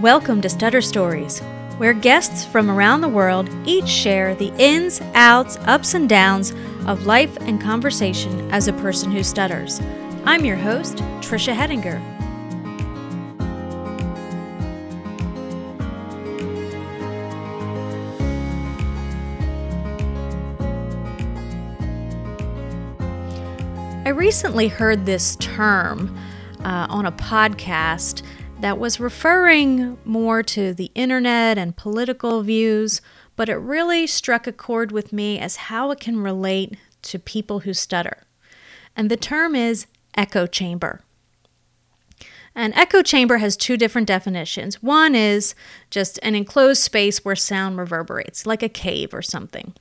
Welcome to Stutter Stories, where guests from around the world each share the ins, outs, ups, and downs of life and conversation as a person who stutters. I'm your host, Trisha Hedinger. I recently heard this term uh, on a podcast that was referring more to the internet and political views, but it really struck a chord with me as how it can relate to people who stutter. And the term is echo chamber. An echo chamber has two different definitions. One is just an enclosed space where sound reverberates, like a cave or something.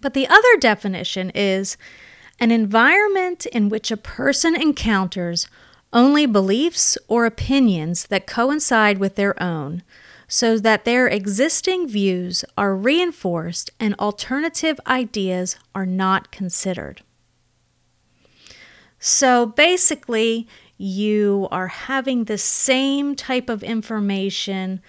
But the other definition is an environment in which a person encounters only beliefs or opinions that coincide with their own, so that their existing views are reinforced and alternative ideas are not considered. So basically, you are having the same type of information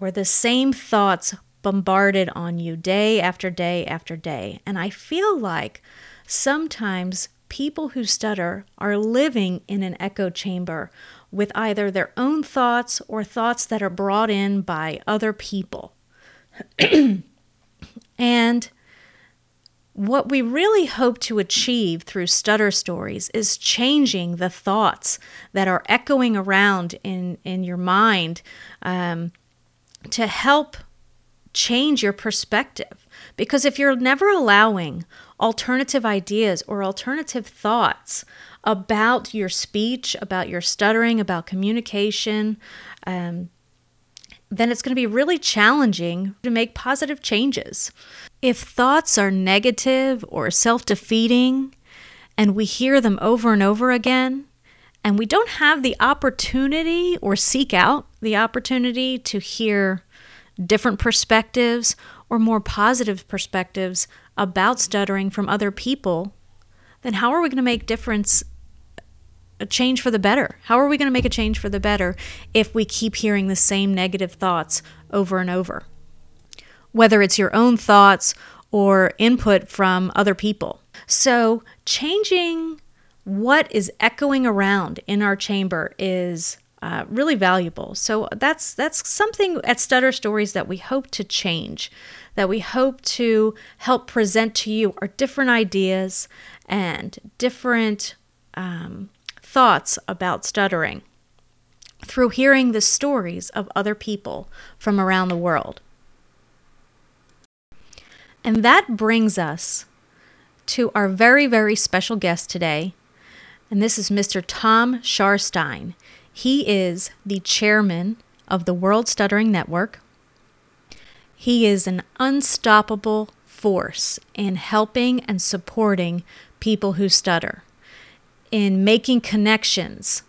or the same thoughts bombarded on you day after day after day. And I feel like sometimes people who stutter are living in an echo chamber with either their own thoughts or thoughts that are brought in by other people. and what we really hope to achieve through stutter stories is changing the thoughts that are echoing around in, in your mind um, to help change your perspective. Because if you're never allowing alternative ideas or alternative thoughts about your speech, about your stuttering, about communication, um, then it's going to be really challenging to make positive changes. If thoughts are negative or self defeating, and we hear them over and over again, and we don't have the opportunity or seek out the opportunity to hear different perspectives or more positive perspectives about stuttering from other people, then how are we going to make difference a change for the better? How are we going to make a change for the better if we keep hearing the same negative thoughts over and over? Whether it's your own thoughts or input from other people. So, changing what is echoing around in our chamber is uh, really valuable. So that's that's something at Stutter Stories that we hope to change, that we hope to help present to you our different ideas and different um, thoughts about stuttering through hearing the stories of other people from around the world. And that brings us to our very, very special guest today. And this is Mr. Tom Scharstein. He is the chairman of the World Stuttering Network. He is an unstoppable force in helping and supporting people who stutter, in making connections.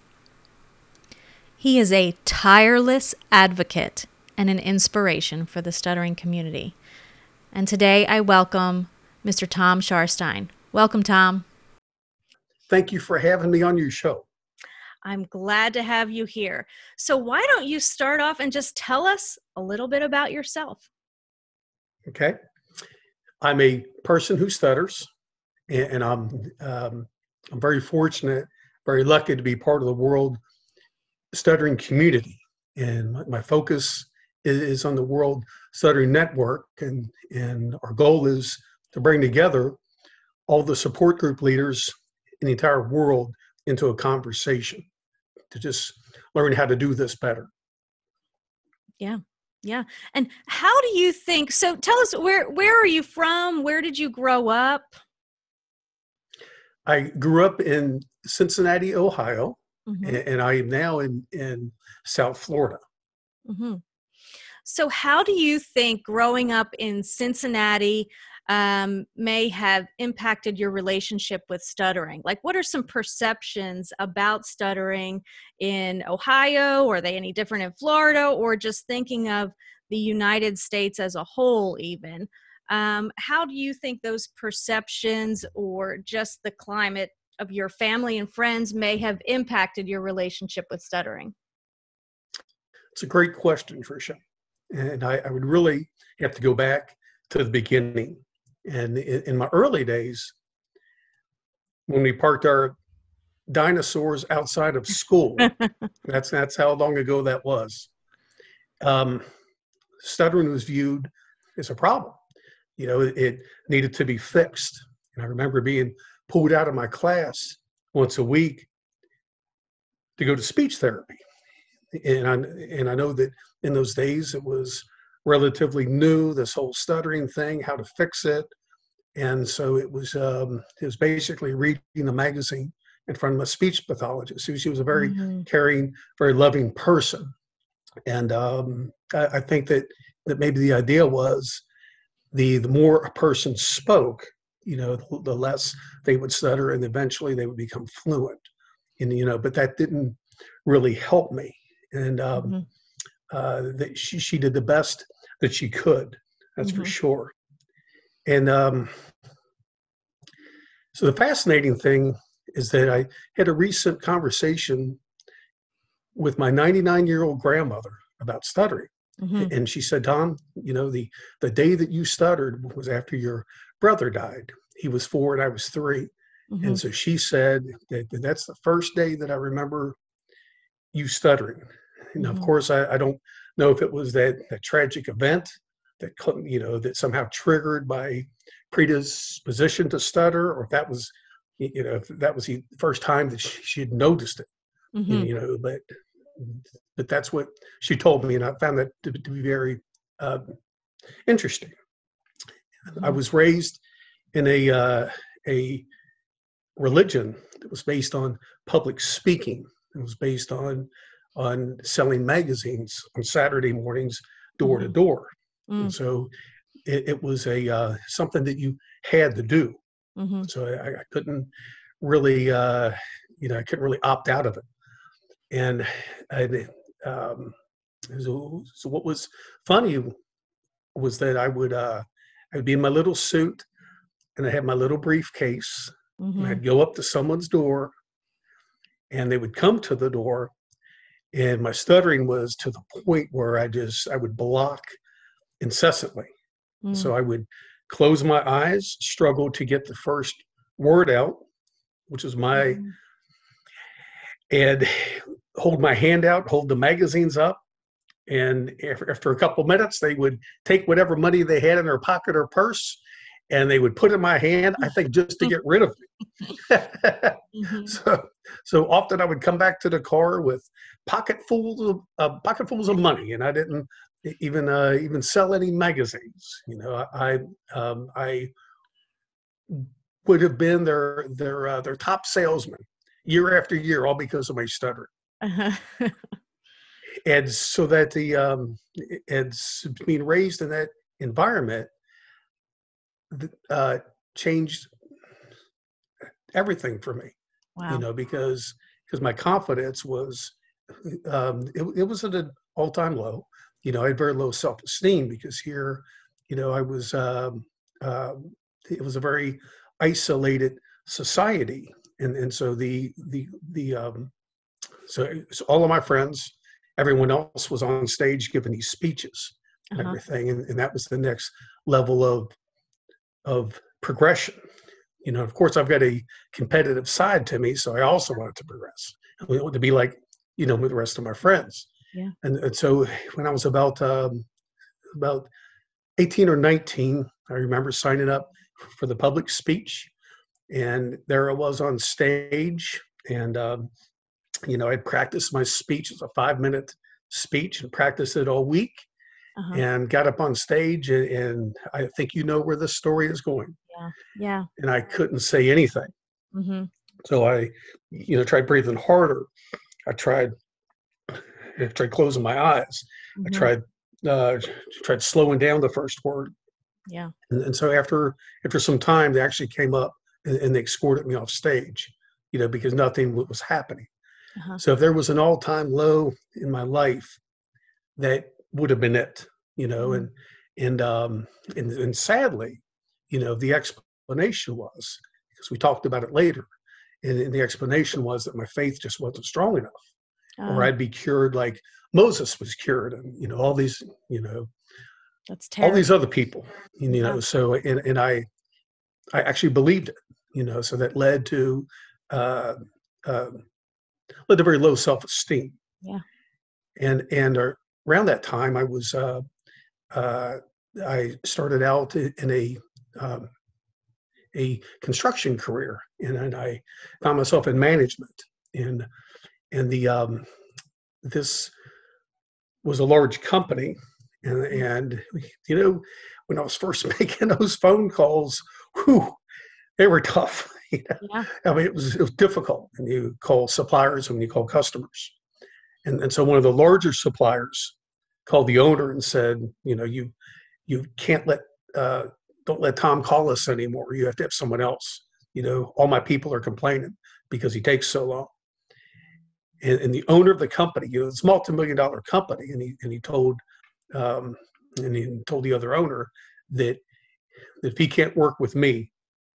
He is a tireless advocate and an inspiration for the stuttering community. And today I welcome Mr. Tom Scharstein. Welcome, Tom. Thank you for having me on your show. I'm glad to have you here. So, why don't you start off and just tell us a little bit about yourself? Okay. I'm a person who stutters, and, I'm um, I'm very fortunate, very lucky to be part of the world stuttering community. And my, my focus is, is on the World Stuttering Network, and and our goal is to bring together all the support group leaders in the entire world into a conversation to just learn how to do this better. Yeah. Yeah. And how do you think so tell us where where are you from? Where did you grow up? I grew up in Cincinnati, Ohio, mm-hmm. and, and, I am now in in South Florida. Mm-hmm. So, how do you think growing up in Cincinnati um, may have impacted your relationship with stuttering? Like, what are some perceptions about stuttering in Ohio? Are they any different in Florida? Or just thinking of the United States as a whole, even? Um, how do you think those perceptions or just the climate of your family and friends may have impacted your relationship with stuttering? It's a great question, Trisha. And I, I would really have to go back to the beginning. And in, in my early days, when we parked our dinosaurs outside of school, that's that's how long ago that was. Um, stuttering was viewed as a problem. You know, it, it needed to be fixed. And I remember being pulled out of my class once a week to go to speech therapy. And I, and I know that in those days it was relatively new, this whole stuttering thing, how to fix it. And so it was um, it was basically reading a magazine in front of a speech pathologist. She was, she was a very mm-hmm. caring, very loving person. And um, I, I think that that maybe the idea was the the more a person spoke, you know, the, the less they would stutter, and eventually they would become fluent. And you know, but that didn't really help me. And um, mm-hmm. uh, that she she did the best that she could. That's mm-hmm. for sure. And um, so the fascinating thing is that I had a recent conversation with my 99 year old grandmother about stuttering. Mm-hmm. And she said, Tom, you know, the, the day that you stuttered was after your brother died. He was four and I was 3 mm-hmm. And so she said that, that, that's the first day that I remember you stuttering. And mm-hmm. of course, I, I, don't know if it was that, that tragic event that, you know, that somehow triggered my predisposition to stutter, or if that was, you know, if that was the first time that she, she had noticed it, mm-hmm. you know, but but that's what she told me, and I found that to, to be very uh, interesting. Mm-hmm. I was raised in a uh, a religion that was based on public speaking. It was based on on selling magazines on Saturday mornings, door to mm-hmm. door. Mm. So it, it was a uh, something that you had to do. Mm-hmm. So I, I, couldn't really, uh, you know, I couldn't really opt out of it. And I, um, so, so what was funny was that I would uh, I'd be in my little suit and I had my little briefcase. Mm-hmm. I'd go up to someone's door and they would come to the door and my stuttering was to the point where I just I would block incessantly. Mm. So I would close my eyes, struggle to get the first word out, which is my mm. and hold my hand out, hold the magazines up. And after a couple minutes, they would take whatever money they had in their pocket or purse and they would put in my hand, I think just to get rid of me. mm-hmm. So, so often I would come back to the car with pocketfuls of uh, pocketfuls of money, and I didn't even uh, even sell any magazines. You know, I um, I would have been their their uh, their top salesman year after year, all because of my stuttering. Uh-huh. and so that the um, and being raised in that environment uh, changed everything for me. Wow. You know, because because my confidence was um, it, it was at an all time low. You know, I had very low self esteem because here, you know, I was um, uh, it was a very isolated society, and and so the the the um, so, so all of my friends, everyone else was on stage giving these speeches, uh-huh. everything, and, and that was the next level of of progression. You know, of course, I've got a competitive side to me, so I also wanted to progress. I wanted to be like, you know, with the rest of my friends. Yeah. And, and so when I was about um, about 18 or 19, I remember signing up for the public speech, and there I was on stage, and um, you know, I practiced my speech. It's a five minute speech and practiced it all week uh-huh. and got up on stage and, and, i think you know where this story is going yeah yeah and i couldn't say anything mm-hmm. so i you know tried breathing harder i tried I tried closing my eyes mm-hmm. i tried uh tried slowing down the first word yeah and, and so after after some time they actually came up and, and they escorted me off stage you know because nothing was happening uh-huh. so if there was an all-time low in my life that would have been it, you know, and mm-hmm. and um and, and sadly, you know, the explanation was because we talked about it later, and, and the explanation was that my faith just wasn't strong enough, or. I'd be cured like Moses was cured, and you know all these, you know, that's terrible. all these other people, you know. Yeah. So and and I, I actually believed it, you know. So that led to, uh, uh, led to very low self esteem. Yeah. And and uh, around that time, I was, uh, uh, I started out in a um, a construction career, and, and I found myself in management, and and the um, this was a large company, and and you know when I was first making those phone calls, whew, they were tough. you know? Yeah. I mean, it was it was difficult when you call suppliers and when you call customers, and and so one of the larger suppliers called the owner and said, you know, you you can't let uh, don't let Tom call us anymore. You have to have someone else. You know, all my people are complaining because he takes so long. And, and the owner of the company, you know, it's a multi-million dollar company, and he and he told um, and he told the other owner that if he can't work with me,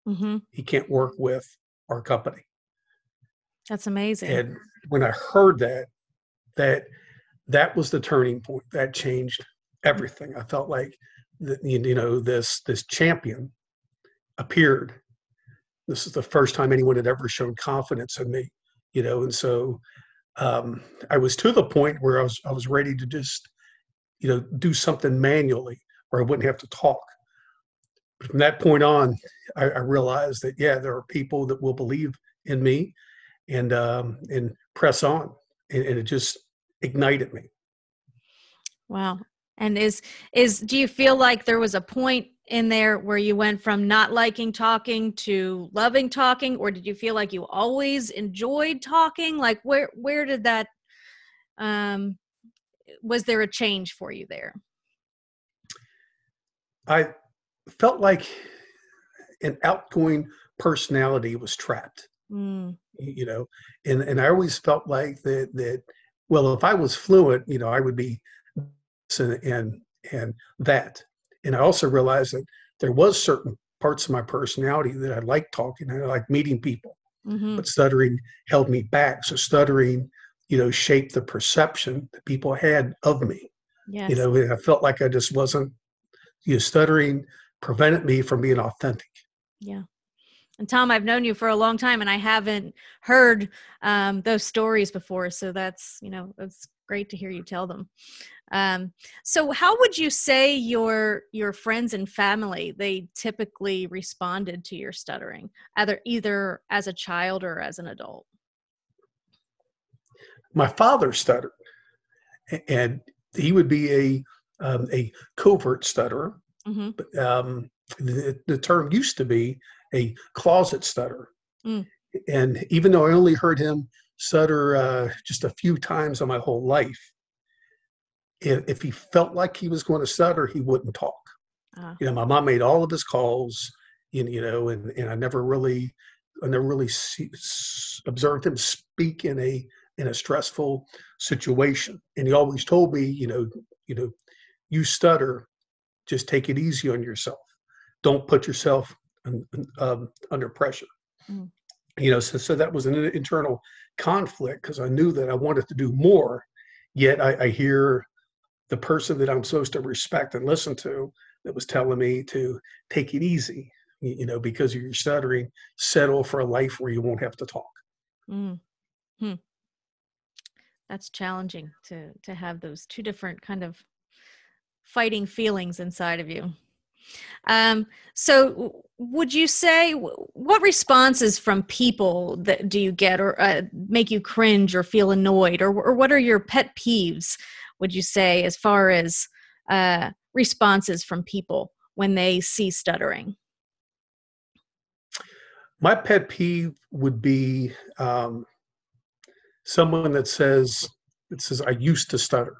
hmm he can't work with our company. That's amazing. And when I heard that, that that was the turning point. That changed everything. I felt like that you know this this champion appeared. This is the first time anyone had ever shown confidence in me, you know, and so um, I was to the point where I was I was ready to just you know do something manually where I wouldn't have to talk. But From that point on, I, I realized that yeah, there are people that will believe in me and um, and press on, and, and it just ignited me. Wow. And is is do you feel like there was a point in there where you went from not liking talking to loving talking or did you feel like you always enjoyed talking? Like where where did that um was there a change for you there? I felt like an outgoing personality was trapped, Mm, you know, and and I always felt like that that well, if I was fluent, you know, I would be and and and that, and I also realized that there was certain parts of my personality that I liked talking, and I like meeting people. mhm, but stuttering held me back. So stuttering, you know, shaped the perception that people had of me. Yes. You know, I felt like I just wasn't. You know, stuttering prevented me from being authentic. Yeah. And Tom, I've known you for a long time and I haven't heard um, those stories before. So that's, you know, it's great to hear you tell them. Um, so how would you say your your friends and family they typically responded to your stuttering, either either as a child or as an adult? My father stuttered, and he would be a um, a covert stutterer. hmm But um, the, the term used to be a closet stutter. Mm. And even though I only heard him stutter uh, just a few times in my whole life, if, if he felt like he was going to stutter, he wouldn't talk. Ah. You know, my mom made all of his calls, you you know, and, and I never really, I never really see, s- observed him speak in a in a stressful situation. And he always told me, you know, you know, you stutter, just take it easy on yourself. Don't put yourself un- um, under pressure. Mm. You know, so, so that was an internal conflict because I knew that I wanted to do more, yet I, I hear the person that I'm supposed to respect and listen to that was telling me to take it easy, you, know, because you're stuttering, settle for a life where you won't have to talk. Mm. Hmm. That's challenging to to have those two different kind of fighting feelings inside of you. Um, so, would you say what responses from people that do you get, or uh, make you cringe or feel annoyed, or or what are your pet peeves? Would you say as far as uh, responses from people when they see stuttering? My pet peeve would be um, someone that says that says I used to stutter.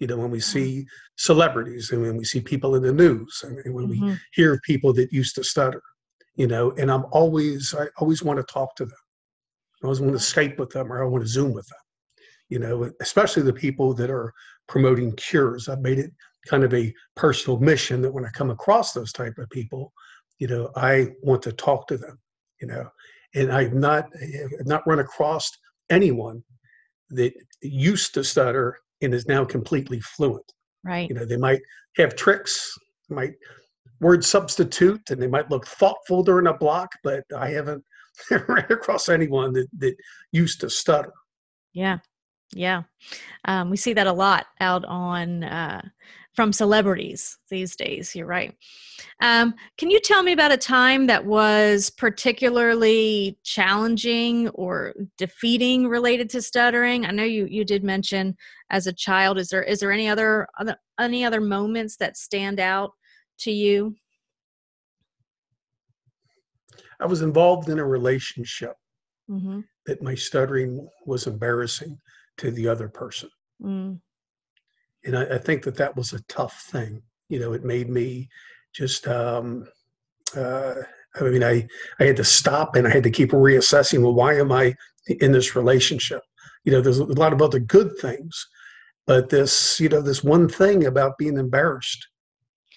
You know, when we see celebrities and when we see people in the news and, when we Mhm. hear of people that used to stutter, you know, and I'm always I always want to talk to them. I always want to Skype with them or I want to Zoom with them. You know, especially the people that are promoting cures. I've made it kind of a personal mission that when I come across those type of people, you know, I want to talk to them. You know, and I've not I've not run across anyone that used to stutter and is now completely fluent. Right. You know, they might have tricks, might word substitute, and they might look thoughtful during a block, but I haven't ran across anyone that, that used to stutter. Yeah. Yeah. Um, we see that a lot out on uh, from celebrities these days. You're right. Um, can you tell me about a time that was particularly challenging or defeating related to stuttering? I know you you did mention as a child. Is there is there any other, other any other moments that stand out to you? I was involved in a relationship Mm-hmm. that my stuttering was embarrassing to the other person. Mm. And I, I think that that was a tough thing. You know, it made me just, um, uh, I mean, I, I had to stop and I had to keep reassessing, well, why am I in this relationship? You know, there's a lot of other good things, but this, you know, this one thing about being embarrassed,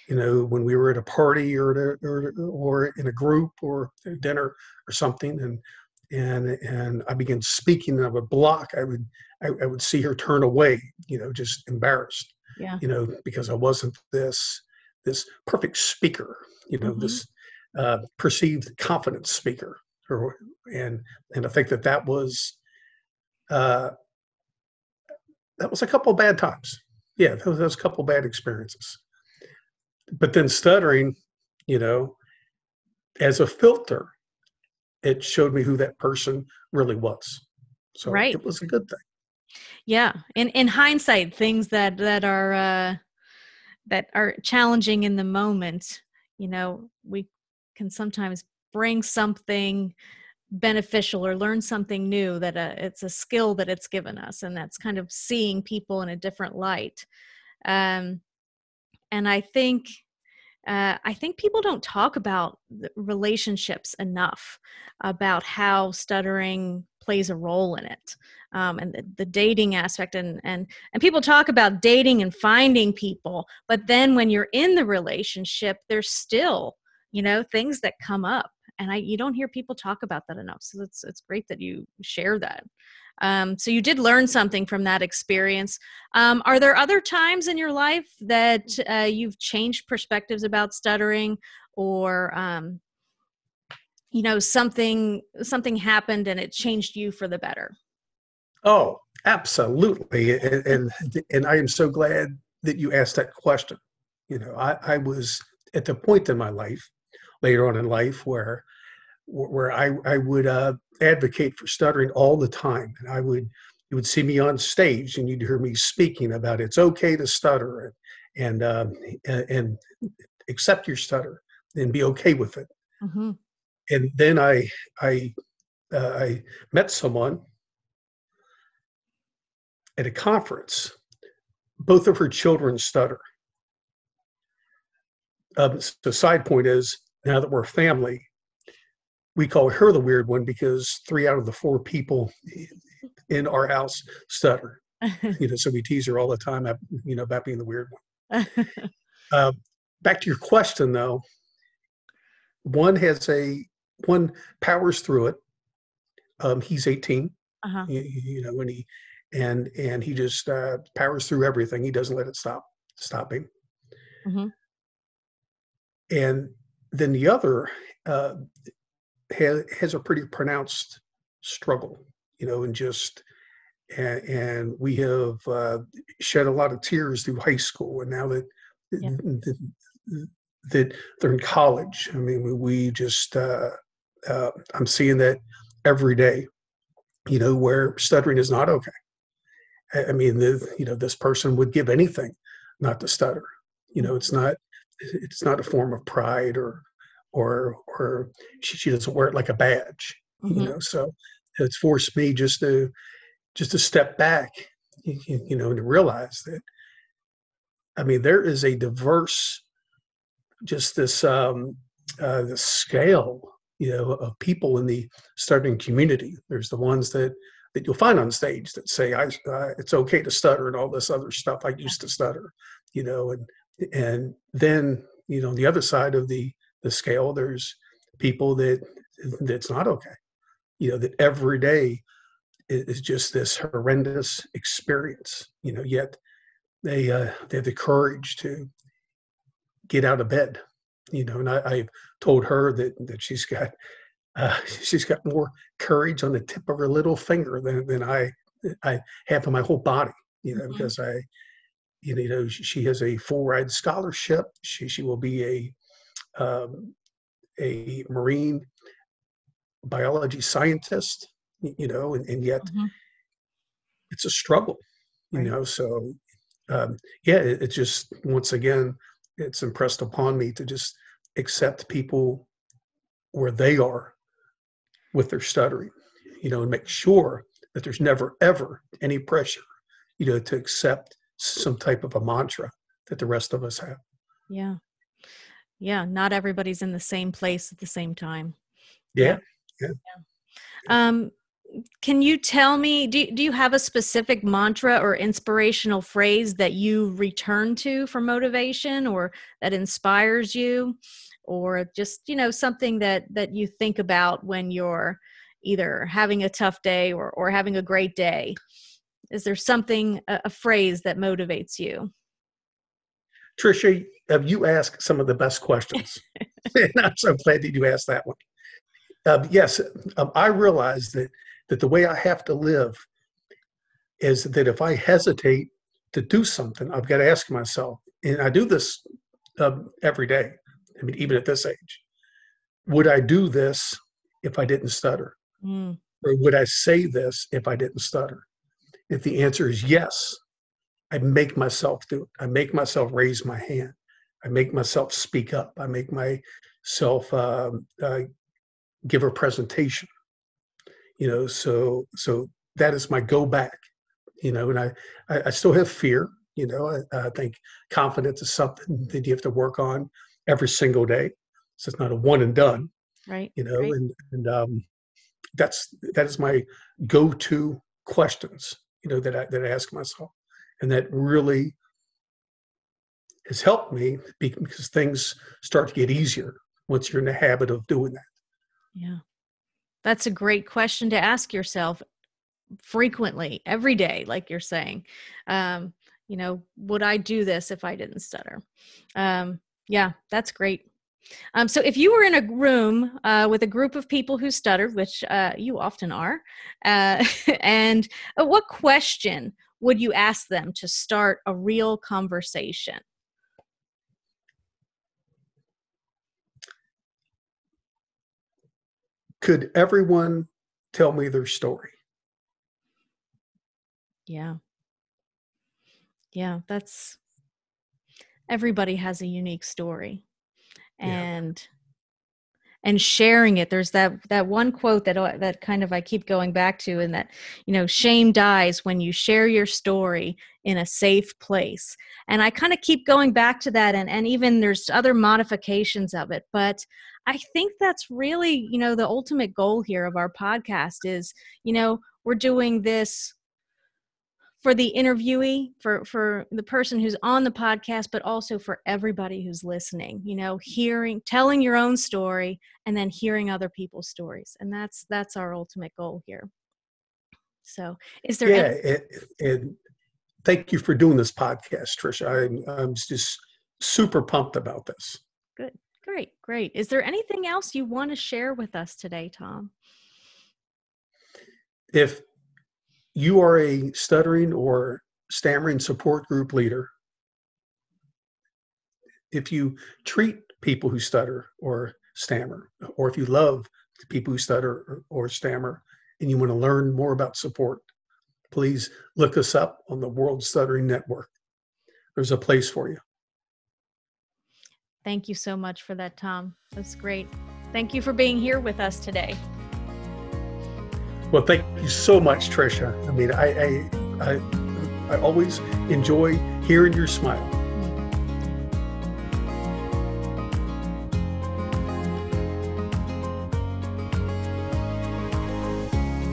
you know, when we were at a party or, a, or, or in a group or a dinner or something, and and and I began speaking and I would block. I would I, I, would see her turn away, you know, just embarrassed. Yeah. You know, because I wasn't this this perfect speaker, you know, mm-hmm. this uh, perceived confident speaker, or and and I think that that was uh, that was a couple bad times. Yeah, that was, that was a couple bad experiences. But then stuttering, you know, as a filter it showed me who that person really was. So right. it was a good thing. Yeah. In in hindsight, things that that are uh that are challenging in the moment, you know, we can sometimes bring something beneficial or learn something new that uh, it's a skill that it's given us and that's kind of seeing people in a different light um, and i think uh, I think people don't talk about relationships enough about how stuttering plays a role in it um, and the, the, dating aspect and, and and people talk about dating and finding people but then when you're in the relationship there's still you know things that come up and I you don't hear people talk about that enough so it's it's great that you share that um, so you did learn something from that experience. Um, are there other times in your life that uh, you've changed perspectives about stuttering, or um, you know something something happened and it changed you for the better? Oh, absolutely, and and, and I am so glad that you asked that question. You know, I, I was at the point in my life, later on in life, where where I, I would uh, advocate for stuttering all the time. And I would, you would see me on stage and you'd hear me speaking about it's okay to stutter and, and, uh, and accept your stutter and be okay with it. Mm-hmm. And then I, I, uh, I met someone at a conference. Both of her children stutter. Um, the side point is now that we're family, we call her the weird one because three out of the four people in our house stutter. you know, so we tease her all the time, you know, about being the weird one. uh, back to your question, though. One has a one powers through it. Um, he's 18. Uh-huh. You, you, know, when he and and he just uh, powers through everything. He doesn't let it stop stop him. Mm-hmm. And then the other uh, has, has a pretty pronounced struggle, you know, and just and, and we have uh, shed a lot of tears through high school, and now that yeah. that, that they're in college, I mean, we just uh, uh, I'm seeing that every day, you know, where stuttering is not okay. I mean, the, you know, this person would give anything not to stutter. You know, it's not it's not a form of pride or or or she, she doesn't wear it like a badge mm-hmm. you know so it's forced me just to just to step back you, you know and to realize that i mean there is a diverse just this um uh the scale you know of people in the stuttering community there's the ones that that you'll find on stage that say i uh, it's okay to stutter and all this other stuff i used to stutter you know and and then you know the other side of the the scale there's people that that's not okay you know that every day is just this horrendous experience. You know, yet they uh, they have the courage to get out of bed. You know, and I, I've told her that that she's got uh, she's got more courage on the tip of her little finger than, than I I have in my whole body. You know, mm-hmm. because I you know she has a full ride scholarship. She she will be a um, a marine biology scientist. You know, and, and yet mm-hmm. it's a struggle. You right. know, so um, yeah, it, it just once again it's impressed upon me to just accept people where they are with their stuttering, you know, and make sure that there's never ever any pressure, you know, to accept some type of a mantra that the rest of us have. Yeah. Yeah. Not everybody's in the same place at the same time. Yeah. Yeah. yeah. Um, can you tell me do, do you have a specific mantra or inspirational phrase that you return to for motivation or that inspires you or just you know something that that you think about when you're either having a tough day or or having a great day is there something a, a phrase that motivates you trisha have you asked some of the best questions and i'm so glad that you asked that one um, yes um, i realize that that the way I have to live is that if I hesitate to do something, I've got to ask myself, and I do this um, every day. I mean, even at this age, would I do this if I didn't stutter? Mm. Or would I say this if I didn't stutter? If the answer is yes, I make myself do it. I make myself raise my hand. I make myself speak up. I make myself um, uh, give a presentation you know so so that is my go back you know and i i, still have fear you know I, I, think confidence is something that you have to work on every single day so it's not a one and done right you know right. and and um that's that is my go-to questions you know that i that i ask myself and that really has helped me because things start to get easier once you're in the habit of doing that yeah that's a great question to ask yourself frequently, every day, like you're saying. Um, you know, would I do this if I didn't stutter? Um, yeah, that's great. Um, so, if you were in a room uh, with a group of people who stuttered, which uh, you often are, uh, and uh, what question would you ask them to start a real conversation? could everyone tell me their story? Yeah. Yeah, that's everybody has a unique story. And yeah. and sharing it there's that that one quote that uh, that kind of I keep going back to and that you know shame dies when you share your story in a safe place. And I kind of keep going back to that and and even there's other modifications of it, but I think that's really, you know, the ultimate goal here of our podcast is, you know, we're doing this for the interviewee, for for the person who's on the podcast, but also for everybody who's listening. You know, hearing, telling your own story, and then hearing other people's stories, and that's that's our ultimate goal here. So, is there? Yeah, any- and thank you for doing this podcast, Trisha. I'm I'm just super pumped about this. Good. Great, great. Is there anything else you want to share with us today, Tom? If you are a stuttering or stammering support group leader, if you treat people who stutter or stammer, or if you love the people who stutter or, or stammer, and you want to learn more about support, please look us up on the World Stuttering Network. There's a place for you. Thank you so much for that, Tom. That's great. Thank you for being here with us today. Well, thank you so much, Trisha. I mean, I I, I, I always enjoy hearing your smile.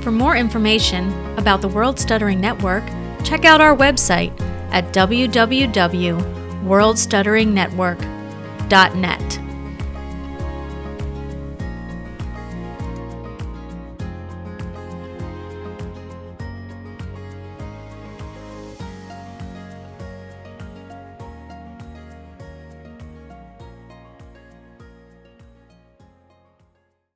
For more information about the World Stuttering Network, check out our website at www.worldstutteringnetwork.com net.